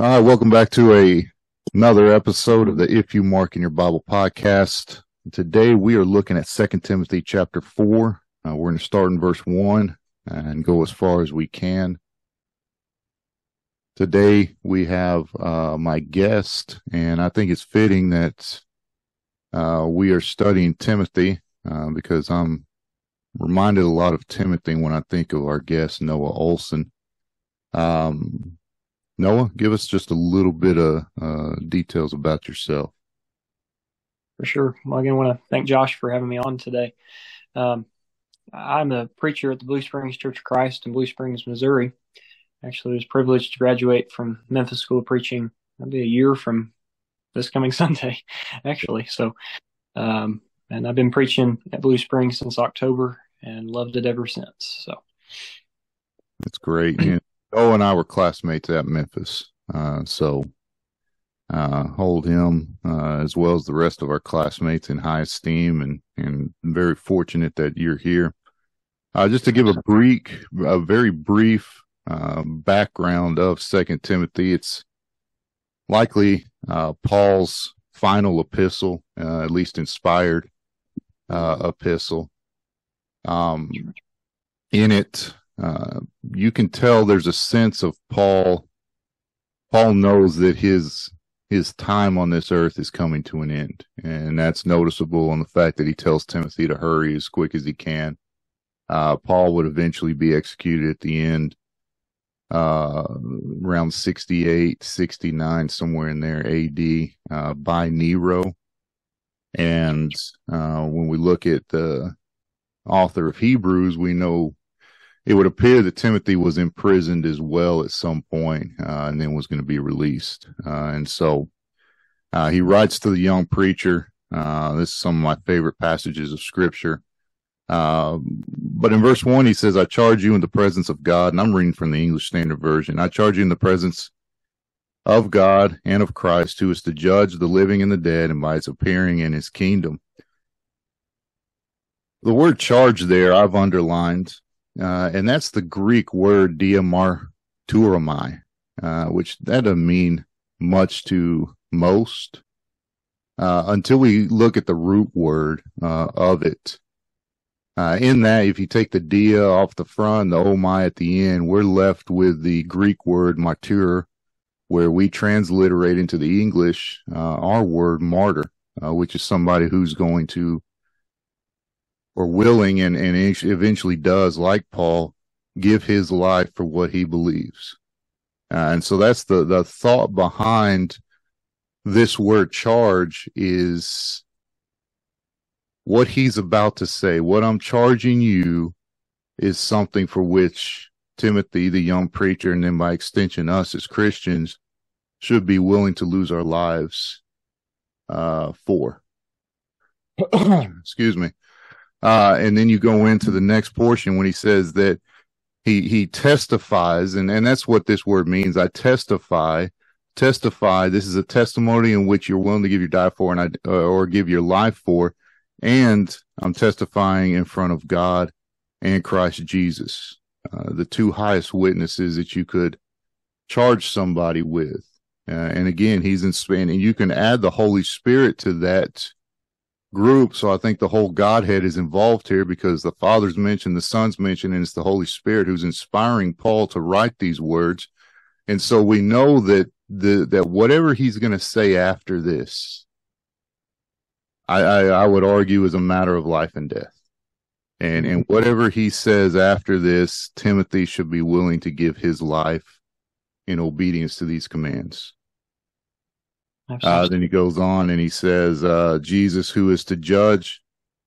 All right, welcome back to a another episode of the If You Mark in Your Bible podcast. Today we are looking at Second Timothy chapter 4. Uh, we're going to start in verse 1 and go as far as we can. Today we have uh, my guest, and I think it's fitting that uh, we are studying Timothy uh, because I'm reminded a lot of Timothy when I think of our guest, Noah Olson. Um, Noah, give us just a little bit of uh, details about yourself. For sure. Well, again, I want to thank Josh for having me on today. Um, I'm a preacher at the Blue Springs Church of Christ in Blue Springs, Missouri. Actually, I was privileged to graduate from Memphis School of Preaching. That'll be a year from this coming Sunday, actually. So, um, and I've been preaching at Blue Springs since October and loved it ever since. So, that's great. Oh, and I were classmates at Memphis. Uh, so uh, hold him uh, as well as the rest of our classmates in high esteem, and and very fortunate that you're here. Uh, just to give a brief, a very brief uh, background of Second Timothy, it's likely uh, Paul's final epistle, at least inspired epistle. Um, in it, uh, you can tell there's a sense of Paul. Paul knows that his his time on this earth is coming to an end, and that's noticeable in the fact that he tells Timothy to hurry as quick as he can. Uh, Paul would eventually be executed at the end, uh, around 68, 69, somewhere in there, AD, uh, by Nero. And uh, when we look at the author of Hebrews, we know it would appear that Timothy was imprisoned as well at some point, uh, and then was going to be released. Uh, and so uh, he writes to the young preacher. Uh, this is some of my favorite passages of scripture. Uh, but in verse one, he says, I charge you in the presence of God, and I'm reading from the English Standard Version. I charge you in the presence of God and of Christ, who is to judge the living and the dead, and by his appearing in his kingdom. The word charge there I've underlined uh, and that's the Greek word diamarturomai, uh, which that doesn't mean much to most uh, until we look at the root word uh, of it. Uh, in that, if you take the dia off the front, the omai at the end, we're left with the Greek word martyr, where we transliterate into the English uh, our word martyr, which is somebody who's going to or willing and, and eventually does, like Paul, give his life for what he believes. Uh, and so that's the, the thought behind this word charge is what he's about to say. What I'm charging you is something for which Timothy, the young preacher, and then by extension, us as Christians should be willing to lose our lives, uh, for. Excuse me. Uh, and then you go into the next portion when he says that he, he testifies, and, and that's what this word means. I testify, testify. This is a testimony in which you're willing to give your die for and I, uh, or give your life for. And I'm testifying in front of God and Christ Jesus, uh, the two highest witnesses that you could charge somebody with. Uh, and again, he's in Spain and you can add the Holy Spirit to that group. So I think the whole Godhead is involved here because the Father's mentioned, the Son's mentioned, and it's the Holy Spirit who's inspiring Paul to write these words. And so we know that the that whatever he's going to say after this, I, I, I would argue is a matter of life and death. And and whatever he says after this, Timothy should be willing to give his life in obedience to these commands. Uh, then he goes on and he says, uh, Jesus, who is to judge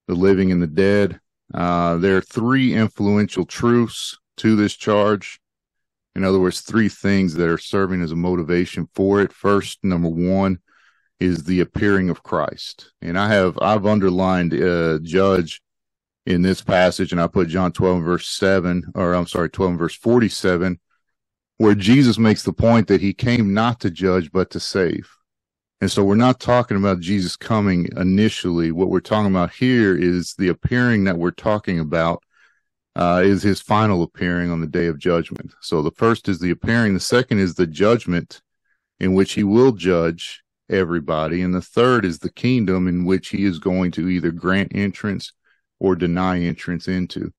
the living and the dead. Uh, there are three influential truths to this charge. In other words, three things that are serving as a motivation for it. First, number one is the appearing of Christ. And I have, I've underlined, uh, judge in this passage and I put John 12 verse 7, or I'm sorry, 12 verse 47, where Jesus makes the point that he came not to judge, but to save. And so we're not talking about Jesus coming initially. What we're talking about here is the appearing that we're talking about uh, is his final appearing on the day of judgment. So the first is the appearing. The second is the judgment in which he will judge everybody. And the third is the kingdom in which he is going to either grant entrance or deny entrance into.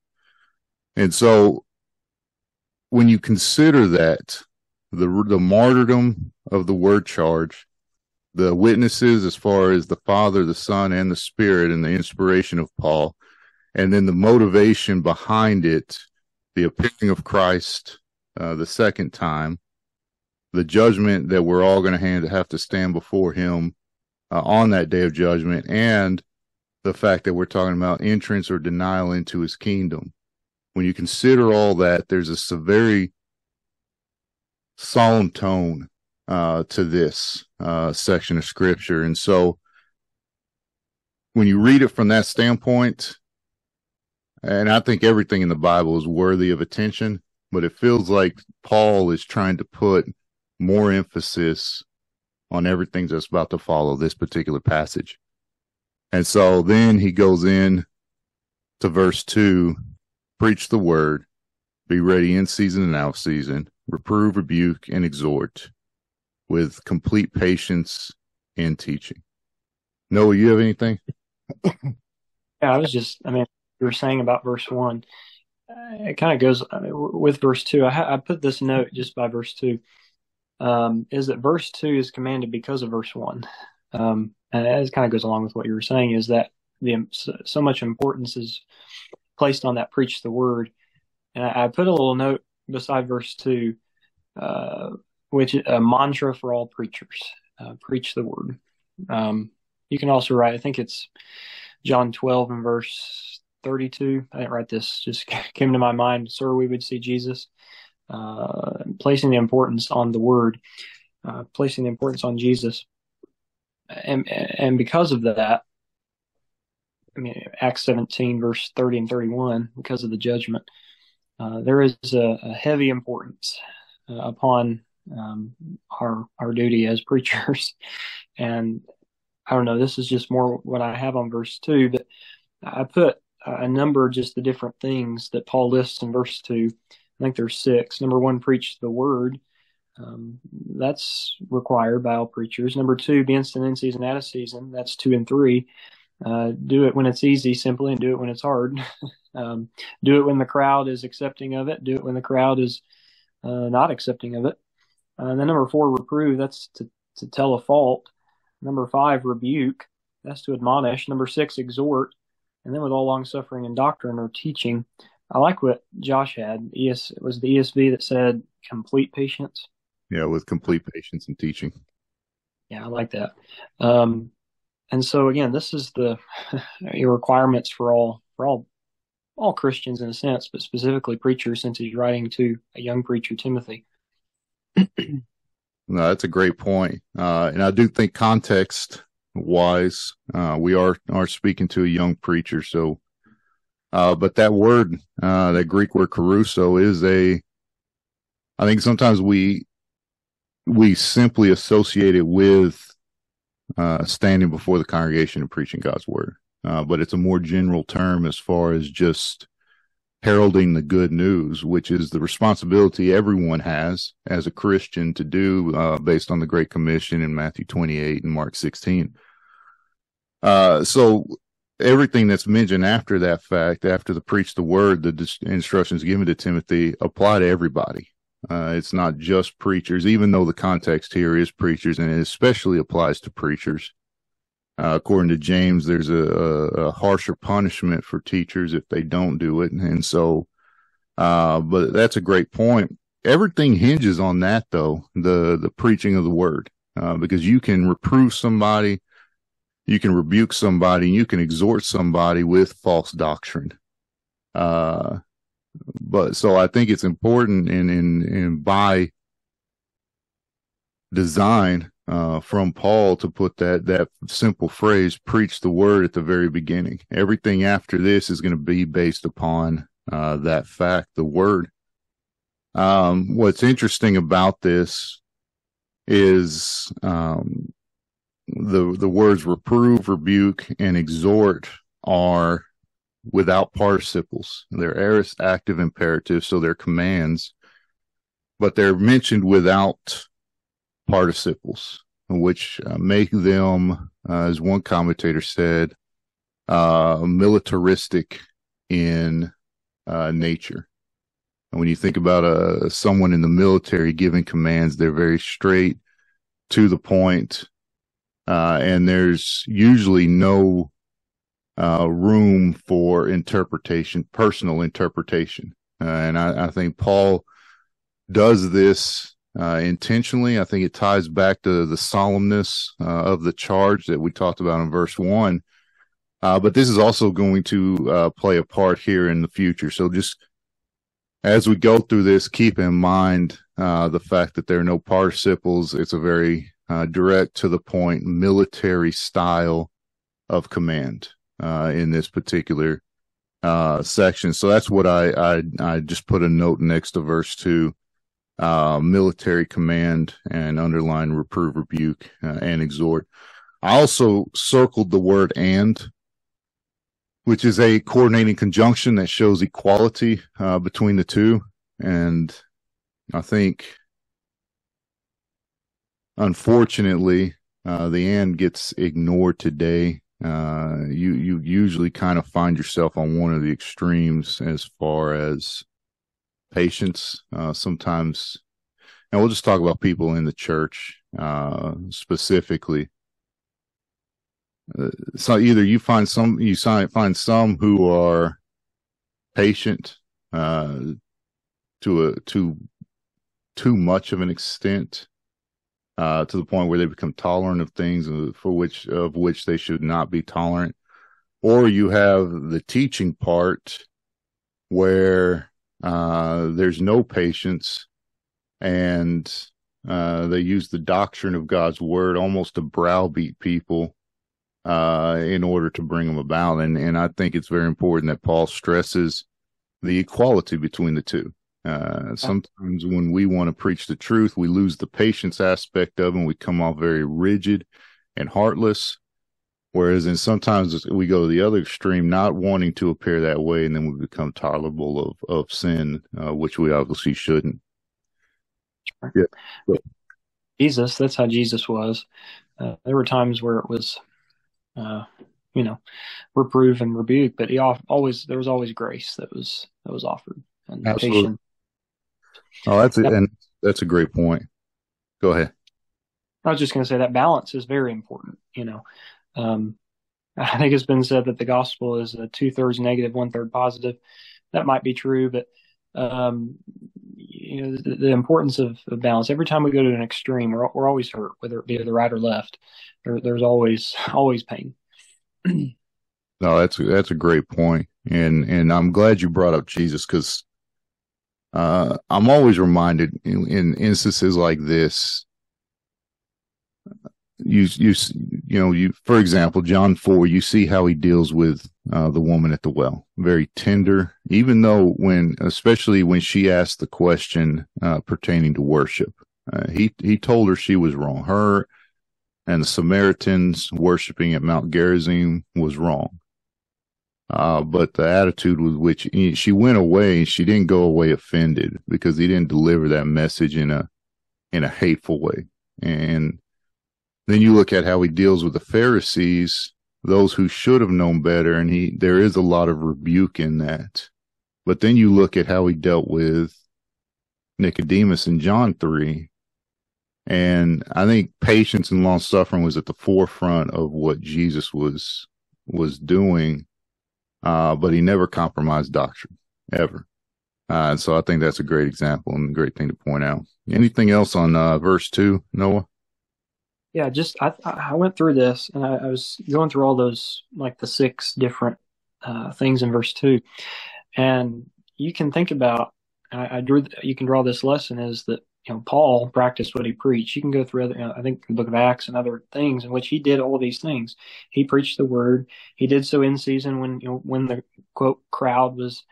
And so when you consider that, the, the martyrdom of the word charge, the witnesses as far as the Father, the Son, and the Spirit, and the inspiration of Paul, and then the motivation behind it, the appearing of Christ uh, the second time, the judgment that we're all going to have to stand before Him uh, on that day of judgment, and the fact that we're talking about entrance or denial into His kingdom. When you consider all that, there's a very solemn tone uh, to this uh, section of Scripture, and so when you read it from that standpoint, and I think everything in the Bible is worthy of attention, but it feels like Paul is trying to put more emphasis on everything that's about to follow this particular passage. And so then he goes in to verse two, preach the word, be ready in season and out season, reprove, rebuke, and exhort with complete patience in teaching. Noah, you have anything? yeah, I was just, I mean, you were saying about verse one. Uh, it kind of goes I mean, with verse two. I, I, put this note just by verse two. Um, is that verse two is commanded because of verse one, um, and it kind of goes along with what you were saying. Is that the so, so much importance is placed on that preach the word, and I, I put a little note beside verse two, uh, which a mantra for all preachers: uh, preach the word. Um, you can also write. I think it's John twelve and verse 32. I didn't write this, just came to my mind. Sir, we would see Jesus. Uh, placing the importance on the word, uh, placing the importance on Jesus. And, and because of that, I mean, Acts 17, verse 30 and 31, because of the judgment, uh, there is a, a heavy importance uh, upon um, our our duty as preachers. And I don't know, this is just more what I have on verse 2, but I put a number just the different things that Paul lists in verse 2. I think there's six. Number one, preach the word. Um, that's required by all preachers. Number two, be instant in season, out of season. That's two and three. Uh, do it when it's easy, simply, and do it when it's hard. um, do it when the crowd is accepting of it. Do it when the crowd is uh, not accepting of it. Uh, and then number four, reprove. That's to, to tell a fault. Number five, rebuke. That's to admonish. Number six, exhort and then with all long suffering and doctrine or teaching. I like what Josh had. ES it was the ESV that said complete patience. Yeah, with complete patience and teaching. Yeah, I like that. Um, and so again, this is the requirements for all for all all Christians in a sense, but specifically preachers, since he's writing to a young preacher, Timothy. No, that's a great point. Uh, and I do think context wise. Uh, we are are speaking to a young preacher, so. Uh, but that word, uh, that Greek word kerusso is a, I think sometimes we, we simply associate it with, uh, standing before the congregation and preaching God's word. Uh, but it's a more general term as far as just heralding the good news, which is the responsibility everyone has as a Christian to do, uh, based on the Great Commission in Matthew 28 and Mark 16. Uh, so everything that's mentioned after that fact, after the preach the word, the instructions given to Timothy apply to everybody. Uh, it's not just preachers, even though the context here is preachers, and it especially applies to preachers. Uh, according to James, there's a, a, harsher punishment for teachers if they don't do it. And so, uh, but that's a great point. Everything hinges on that though, the, the preaching of the word, uh, because you can reprove somebody you can rebuke somebody you can exhort somebody with false doctrine. Uh, but so I think it's important in, in, in by design, uh, from Paul to put that, that simple phrase, preach the word at the very beginning. Everything after this is going to be based upon, uh, that fact, the word. Um, what's interesting about this is, um, the the words reprove, rebuke, and exhort are without participles. They're aorist active imperative, so they're commands, but they're mentioned without participles, which uh, make them, uh, as one commentator said, uh, militaristic in nature. And when you think about uh, someone in the military giving commands, they're very straight to the point, uh, and there's usually no uh, room for interpretation, personal interpretation. Uh, and I, I, think Paul does this uh, intentionally. I think it ties back to the solemnness of the charge that we talked about in verse one uh, but this is also going to uh, play a part here in the future. So just as we go through this, keep in mind uh, the fact that there are no participles. It's a very uh, direct to the point military style of command uh, in this particular uh, section. So that's what I, I, I just put a note next to verse two. Military command and underline reprove, rebuke, and exhort. I also circled the word and which is a coordinating conjunction that shows equality uh, between the two. And I think, unfortunately, uh, the and gets ignored today. Uh, you you usually kind of find yourself on one of the extremes as far as patience. Uh, sometimes, and we'll just talk about people in the church uh, specifically uh, so either you find some you find some who are patient uh, to a to too much of an extent uh, to the point where they become tolerant of things for which of which they should not be tolerant, or you have the teaching part where there's no patience and uh, they use the doctrine of God's word almost to browbeat people uh, in order to bring them about. And, and I think it's very important that Paul stresses the equality between the two. Uh, sometimes when we want to preach the truth, we lose the patience aspect of it and we come off very rigid and heartless. Whereas then sometimes we go to the other extreme, not wanting to appear that way, and then we become tolerable of, of sin, uh, which we obviously shouldn't. Yeah. Jesus, that's how Jesus was. Uh, there were times where it was uh, you know, reprove and rebuke, but he always there was always grace that was that was offered and Absolutely. patience. Oh, that's it, and that's a great point. Go ahead. I was just going to say that balance is very important. You know, um, I think it's been said that the gospel is a two thirds negative, one third positive. That might be true, but um, you know the, the importance of, of, balance. Every time we go to an extreme, we're, we're always hurt, whether it be the right or left. There, there's always always pain. no, that's that's a great point, and and I'm glad you brought up Jesus because uh, I'm always reminded in, in instances like this you you you know you for example John 4 you see how he deals with uh, the woman at the well. Very tender even though when especially when she asked the question uh, pertaining to worship. Uh, he he told her she was wrong. Her and the Samaritans worshiping at Mount Gerizim was wrong. Uh, but the attitude with which she went away she didn't go away offended because he didn't deliver that message in a in a hateful way. And then you look at how he deals with the Pharisees, those who should have known better, and he there is a lot of rebuke in that. But then you look at how he dealt with Nicodemus in John three, and I think patience and long suffering was at the forefront of what Jesus was was doing. Uh, but he never compromised doctrine ever. Uh, so I think that's a great example and a great thing to point out. Anything else on uh, verse two, Noah? Yeah, just I I went through this and I, I was going through all those like the six different uh, things in verse two, and you can think about I, I, drew you can draw this lesson is that you know Paul practiced what he preached. You can go through other you know, I think the Book of Acts and other things in which he did all these things. He preached the word. He did so in season when you know when the quote crowd was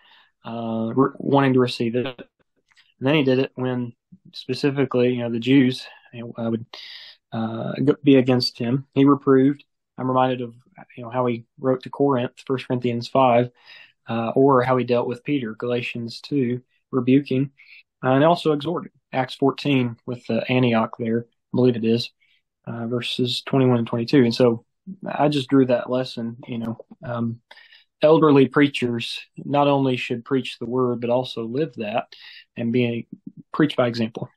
uh, re- wanting to receive it. And then he did it when specifically you know the Jews you know, would uh, be against him. He reproved. I'm reminded of you know how he wrote to Corinth, First Corinthians five, uh, or how he dealt with Peter, Galatians two, rebuking, uh, and also exhorted. Acts 14 with uh, Antioch there, I believe it is, uh, verses 21 and 22. And so I just drew that lesson, you know, um, elderly preachers not only should preach the word, but also live that and be a, preach by example.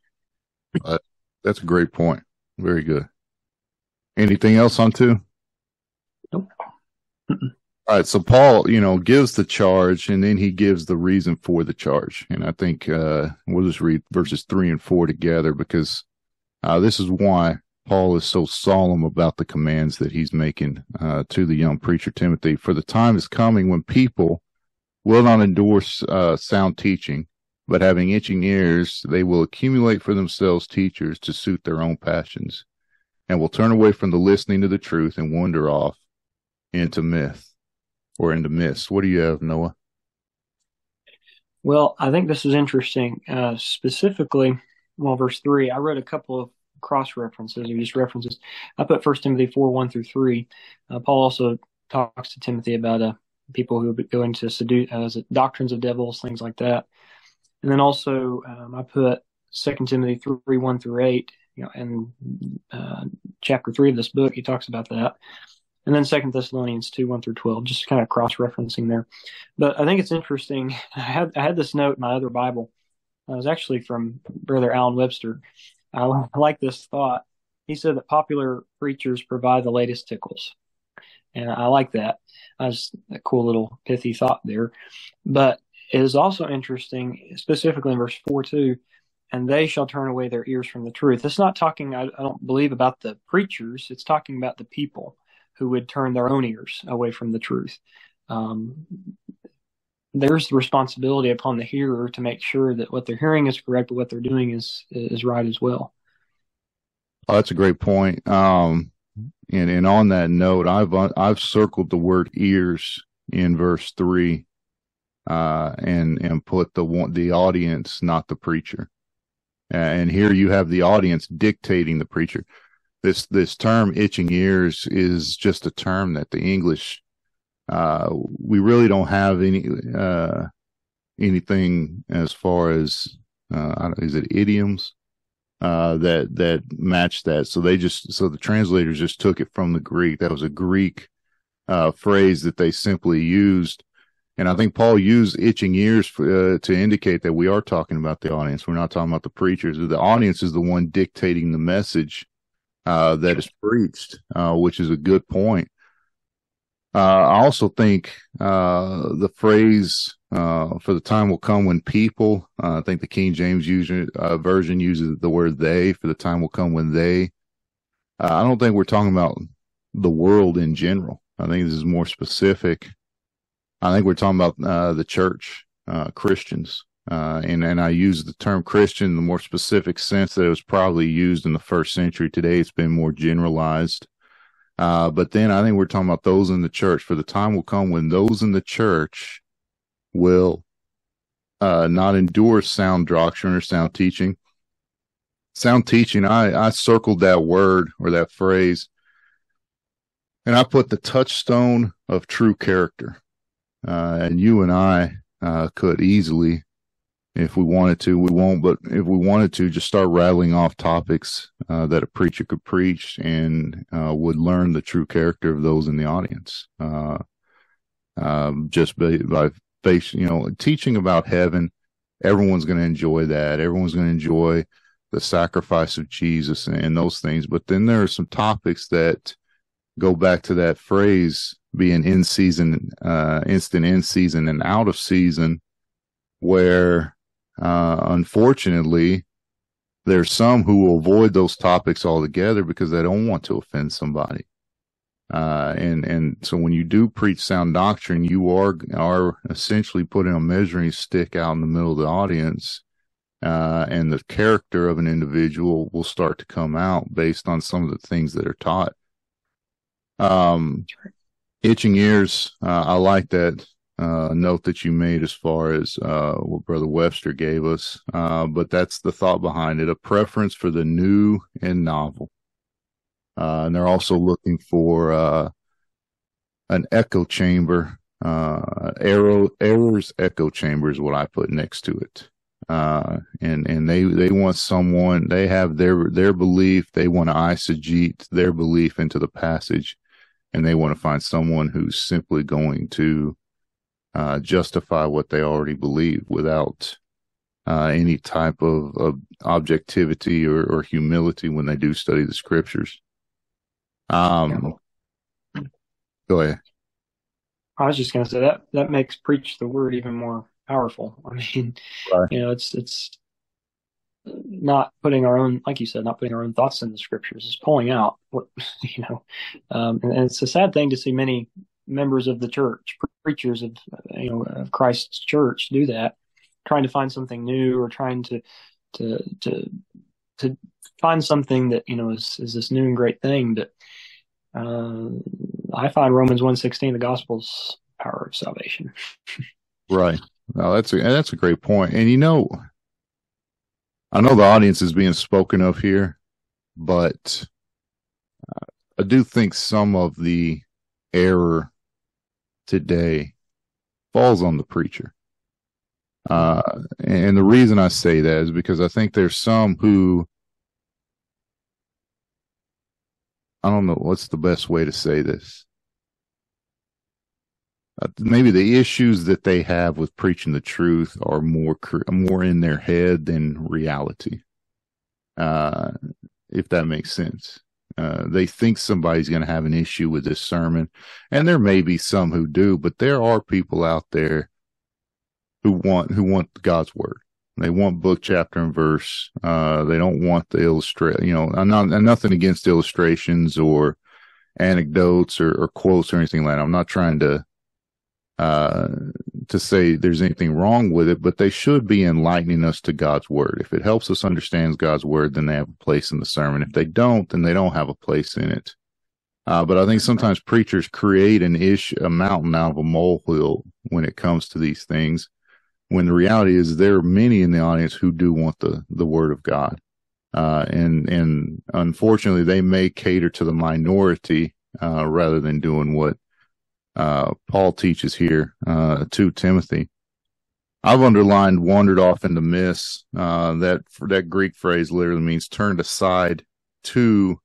Uh, that's a great point. Very good. Anything else on two? Nope. All right, so Paul, you know, gives the charge and then he gives the reason for the charge. And I think uh, we'll just read verses three and four together because uh, this is why Paul is so solemn about the commands that he's making uh, to the young preacher Timothy. For the time is coming when people will not endorse uh, sound teaching, but having itching ears, they will accumulate for themselves teachers to suit their own passions, and will turn away from the listening to the truth and wander off into myth or into myths. What do you have, Noah? Well, I think this is interesting. Uh, specifically, well, verse three, I read a couple of cross references or just references. I put First Timothy four one through three. Uh, Paul also talks to Timothy about uh, people who are going to seduce uh, doctrines of devils, things like that. And then also um, I put Second Timothy three one through eight. You know, and uh, chapter three of this book, he talks about that and then Second Thessalonians two one through twelve, just kind of cross referencing there. But I think it's interesting. I had I had this note in my other Bible. It was actually from Brother Alan Webster. I, I like this thought. He said that popular preachers provide the latest tickles, and I like that. That's a cool little pithy thought there. But it is also interesting, specifically in verse four too. And they shall turn away their ears from the truth. It's not talking, I, I don't believe, about the preachers. It's talking about the people who would turn their own ears away from the truth. Um, there's the responsibility upon the hearer to make sure that what they're hearing is correct, but what they're doing is is right as well. Oh, that's a great point. Um, and and on that note, I've I've circled the word ears in verse three, uh, and and put the the audience, not the preacher. And here you have the audience dictating the preacher this this term itching ears is just a term that the English uh, we really don't have any uh, anything as far as uh, is it idioms uh, that that match that. So they just so the translators just took it from the Greek. That was a Greek uh, phrase that they simply used. And I think Paul used itching ears for, uh, to indicate that we are talking about the audience. We're not talking about the preachers. The audience is the one dictating the message uh, that is preached, uh, which is a good point. Uh, I also think uh, the phrase uh, "for the time will come when people," I think the King James user, version uses the word "they." For the time will come when they. I don't think we're talking about the world in general. I think this is more specific. I think we're talking about the church, Christians. Uh, and, and I use the term Christian in the more specific sense that it was probably used in the first century. Today it's been more generalized. Uh, but then I think we're talking about those in the church. For the time will come when those in the church will uh, not endure sound doctrine or sound teaching. Sound teaching, I, I circled that word or that phrase and I put the touchstone of true character. Uh, and you and I uh, could easily if we wanted to, we won't, but if we wanted to, just start rattling off topics uh, that a preacher could preach and uh, would learn the true character of those in the audience. Uh, um, just by, by face, you know, teaching about heaven, everyone's going to enjoy that. Everyone's going to enjoy the sacrifice of Jesus and, and those things. But then there are some topics that go back to that phrase being in season, uh, instant in season and out of season where uh, unfortunately, there's some who will avoid those topics altogether because they don't want to offend somebody. Uh, and, and so when you do preach sound doctrine, you are, are essentially putting a measuring stick out in the middle of the audience. Uh, and the character of an individual will start to come out based on some of the things that are taught. Um, itching ears, uh, I like that uh, note that you made as far as uh, what Brother Webster gave us, uh, but that's the thought behind it a preference for the new and novel. Uh, and they're also looking for uh, an echo chamber. Arrow errors echo chamber is what I put next to it. And, and they, they want someone, they have their, their belief. They want to eisegete their belief into the passage and they want to find someone who's simply going to, uh, justify what they already believe without, uh, any type of, of objectivity or, or, humility when they do study the scriptures. Um, go ahead. I was just going to say that that makes preach the word even more powerful. I mean, right. you know, it's it's not putting our own, like you said, not putting our own thoughts in the scriptures. It's pulling out what you know, um, and, and, it's a sad thing to see many members of the church, preachers of you know of Christ's church, do that, trying to find something new or trying to to to to find something that you know is is this new and great thing. But uh, I find Romans one sixteen the gospel's power of salvation. right. No, that's a that's a great point. And you know, I know the audience is being spoken of here, but uh, I do think some of the error today falls on the preacher. Uh, and the reason I say that is because I think there's some who I don't know what's the best way to say this. Uh, maybe the issues that they have with preaching the truth are more more in their head than reality. Uh, if that makes sense. Uh, they think somebody's going to have an issue with this sermon, and there may be some who do, but there are people out there who want who want God's word. They want book, chapter, and verse. Uh, they don't want the illustrate. You know, I'm not I'm nothing against illustrations or anecdotes or, or quotes or anything like that. I'm not trying to uh, to say there's anything wrong with it, but they should be enlightening us to God's word. If it helps us understand God's word, then they have a place in the sermon. If they don't, then they don't have a place in it. Uh, but I think sometimes preachers create an ish, a mountain out of a molehill when it comes to these things when the reality is there are many in the audience who do want the, the word of God. Uh, and, and unfortunately they may cater to the minority, uh, rather than doing what, uh, Paul teaches here, uh, to Timothy. I've underlined wandered off into miss. Uh, that, that Greek phrase literally means turned aside to,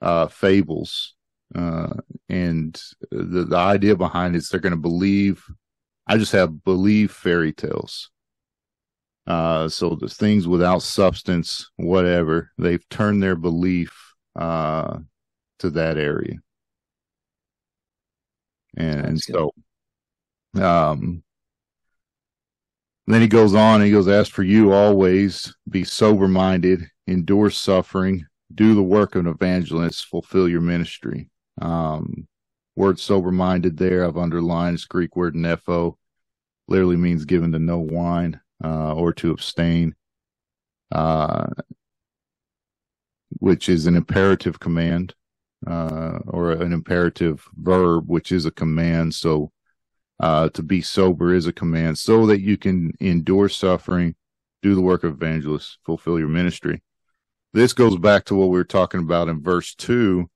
uh, fables. and the, the idea behind it is they're going to believe I just have believe fairy tales. Uh, so the things without substance, whatever, they've turned their belief, uh, to that area. And, and so, um, then he goes on, he goes, as for you always be sober minded, endure suffering, do the work of an evangelist, fulfill your ministry. Um, word sober minded there. I've underlined this Greek word nepho, literally means given to no wine, uh, or to abstain, uh, which is an imperative command, uh, or an imperative verb, which is a command. So, uh, to be sober is a command so that you can endure suffering, do the work of evangelists, fulfill your ministry. This goes back to what we were talking about in verse two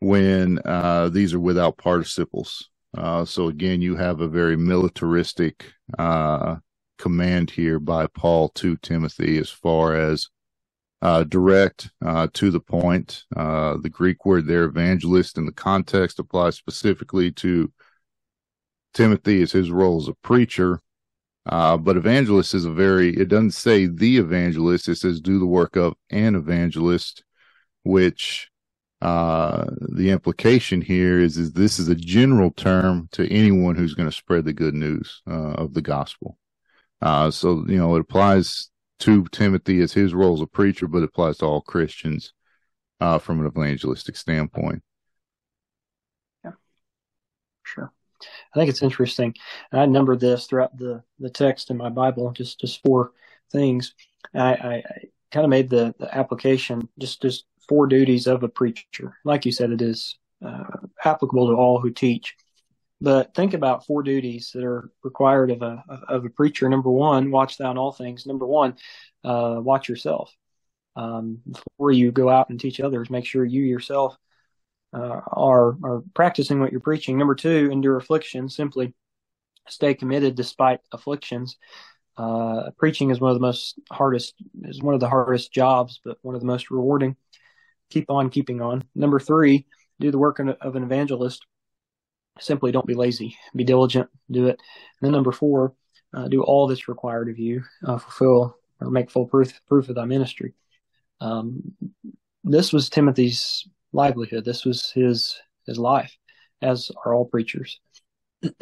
when uh, these are without participles. Uh, so again, you have a very militaristic uh, command here by Paul to Timothy as far as uh, direct uh, to the point. Uh, the Greek word there, evangelist, in the context applies specifically to Timothy as his role as a preacher. Uh, but evangelist is a very, it doesn't say the evangelist, it says do the work of an evangelist, which uh, the implication here is, is this is a general term to anyone who's going to spread the good news uh, of the gospel. So, you know, it applies to Timothy as his role as a preacher, but applies to all Christians uh, from an evangelistic standpoint. Yeah, sure. I think it's interesting. I numbered this throughout the, the text in my Bible, just, just four things. I, I, I kind of made the, the application just, just four duties of a preacher. Like you said, it is uh, applicable to all who teach. But think about four duties that are required of a of a preacher. Number one, watch thou in all things. Number one, uh, watch yourself. Um, before you go out and teach others, make sure you yourself uh, are are practicing what you're preaching. Number two, endure affliction. Simply stay committed despite afflictions. Uh, preaching is one of the most hardest is one of the hardest jobs, but one of the most rewarding. Keep on keeping on. Number three, do the work of an evangelist. Simply don't be lazy. Be diligent. Do it. And then number four, uh, do all that's required of you. Uh, fulfill or make full proof proof of thy ministry. Um, this was Timothy's livelihood. This was his his life, as are all preachers.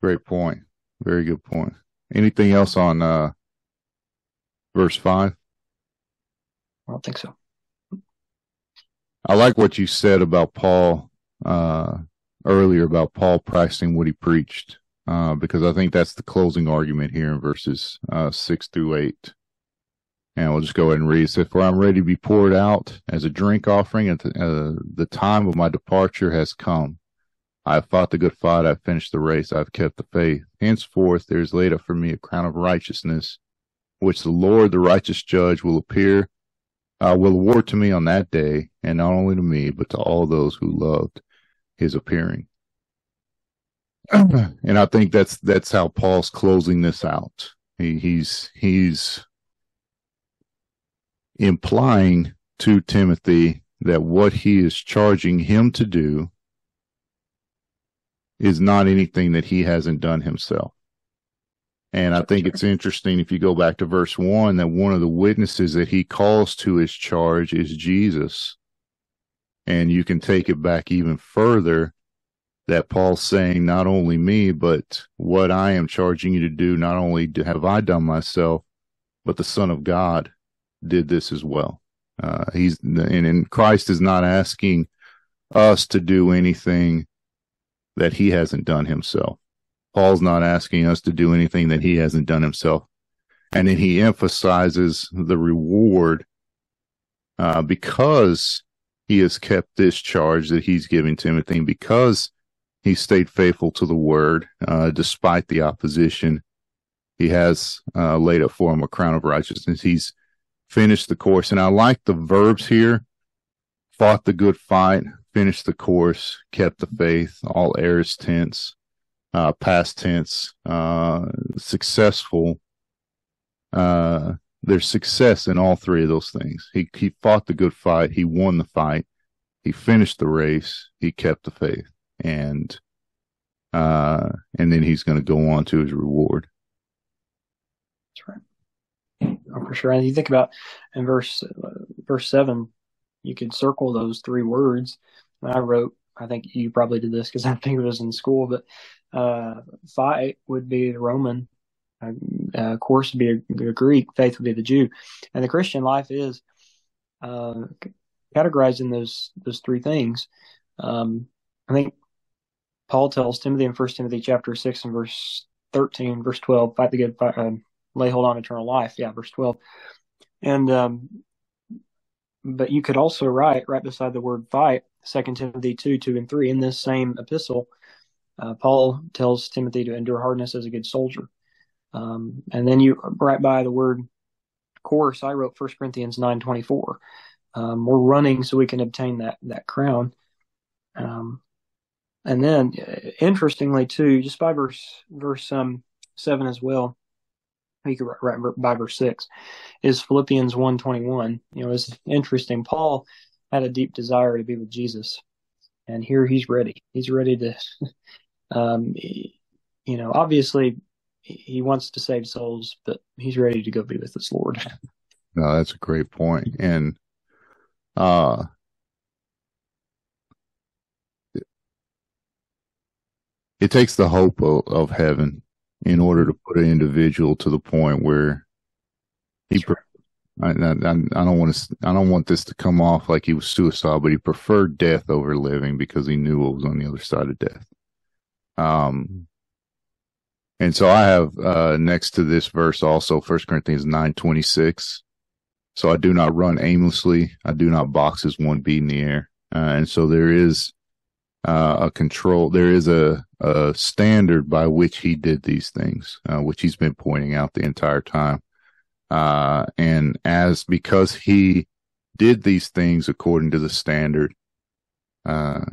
Great point. Very good point. Anything else on uh, verse five? I don't think so. I like what you said about Paul uh, earlier about Paul practicing what he preached, uh, because I think that's the closing argument here in verses uh, six through eight. And we'll just go ahead and read. It says, For I'm ready to be poured out as a drink offering, and uh, the time of my departure has come. I have fought the good fight. I've finished the race. I've kept the faith. Henceforth, there is laid up for me a crown of righteousness, which the Lord, the righteous judge, will appear, uh, will award to me on that day, and not only to me, but to all those who loved his appearing. and I think that's that's how Paul's closing this out. He, he's he's implying to Timothy that what he is charging him to do is not anything that he hasn't done himself. And I think it's interesting if you go back to verse one that one of the witnesses that he calls to his charge is Jesus. And you can take it back even further that Paul's saying, not only me, but what I am charging you to do, not only have I done myself, but the Son of God did this as well. Uh, he's and, and Christ is not asking us to do anything that he hasn't done himself. Paul's not asking us to do anything that he hasn't done himself. And then he emphasizes the reward uh, because he has kept this charge that he's giving Timothy, because he stayed faithful to the word uh, despite the opposition. He has uh, laid up for him a crown of righteousness. He's finished the course. And I like the verbs here fought the good fight, finished the course, kept the faith, all aorist tense, uh, past tense, uh, successful. Uh, there's success in all three of those things. He, he fought the good fight. He won the fight. He finished the race. He kept the faith and, uh, and then he's going to go on to his reward. That's right. Oh, for sure. And you think about in verse, uh, verse seven, you could circle those three words. I wrote, I think you probably did this because I think it was in school, but uh, fight would be the Roman, uh, course would be a, a, Greek, faith would be the Jew, and the Christian life is uh, categorized in those those three things. Um, I think Paul tells Timothy in First Timothy chapter six and verse thirteen, verse twelve, fight the good fight, um, lay hold on eternal life. Yeah, verse twelve, and um, but you could also write right beside the word fight, Second Timothy two, two and three in this same epistle. Uh, Paul tells Timothy to endure hardness as a good soldier. Um, and then you right by the word course, I wrote First Corinthians nine twenty four. Um, we're running so we can obtain that that crown. Um, and then, uh, interestingly, too, just by verse verse um, seven as well, you could write, write by verse six, is Philippians one twenty one. You know, it's interesting. Paul had a deep desire to be with Jesus, and here he's ready. He's ready to, um, you know, obviously he wants to save souls, but he's ready to go be with his Lord. No, that's a great point, and uh, it takes the hope of, of heaven in order to put an individual to the point where he. Pre- I, I, I don't want to. I don't want this to come off like he was suicidal, but he preferred death over living because he knew what was on the other side of death. Um, and so I have uh, next to this verse also First Corinthians nine twenty six. So I do not run aimlessly. I do not box as one beat in the air. Uh, and so there is uh, a control. There is a, a standard by which he did these things, uh, which he's been pointing out the entire time. Uh, and as because he did these things according to the standard, uh,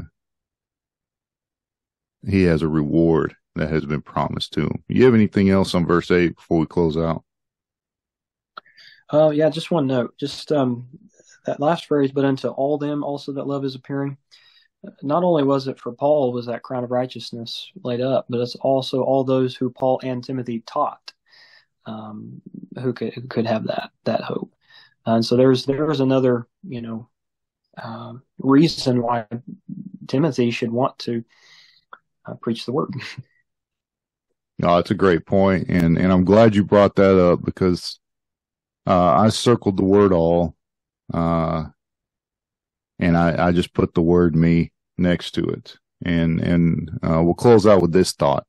he has a reward that has been promised to him. You have anything else on verse eight before we close out? Oh, uh, yeah, just one note. Just um, that last phrase, but unto all them also that love is appearing. Not only was it for Paul was that crown of righteousness laid up, but it's also all those who Paul and Timothy taught, um, who could could have that that hope. And so there's there's another you know um, reason why Timothy should want to uh, preach the word. no, that's a great point, and and I'm glad you brought that up because uh, I circled the word all, uh, and I, I just put the word me next to it, and and uh, we'll close out with this thought.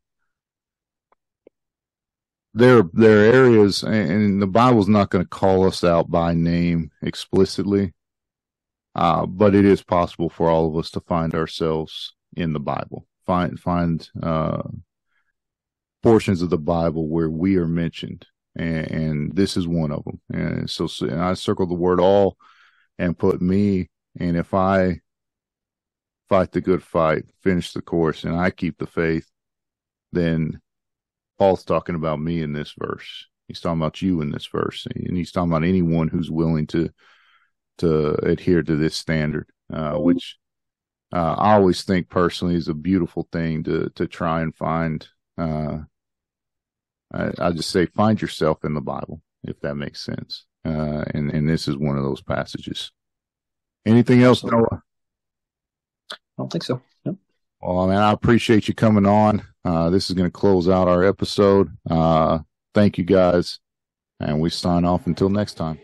There, there are areas, and the Bible's not going to call us out by name explicitly, uh, but it is possible for all of us to find ourselves in the Bible, find find uh, portions of the Bible where we are mentioned, and, and this is one of them. And so, and I circled the word all and put me. And if I fight the good fight, finish the course, and I keep the faith, then Paul's talking about me in this verse. He's talking about you in this verse, and he's talking about anyone who's willing to to adhere to this standard, uh, which uh, I always think personally is a beautiful thing to to try and find. Uh, I, I, just say find yourself in the Bible, if that makes sense. Uh, and and this is one of those passages. Anything else, Noah? I don't think so. Nope. Well, I mean, I appreciate you coming on. Uh, this is going to close out our episode. Uh, thank you guys, and we sign off until next time.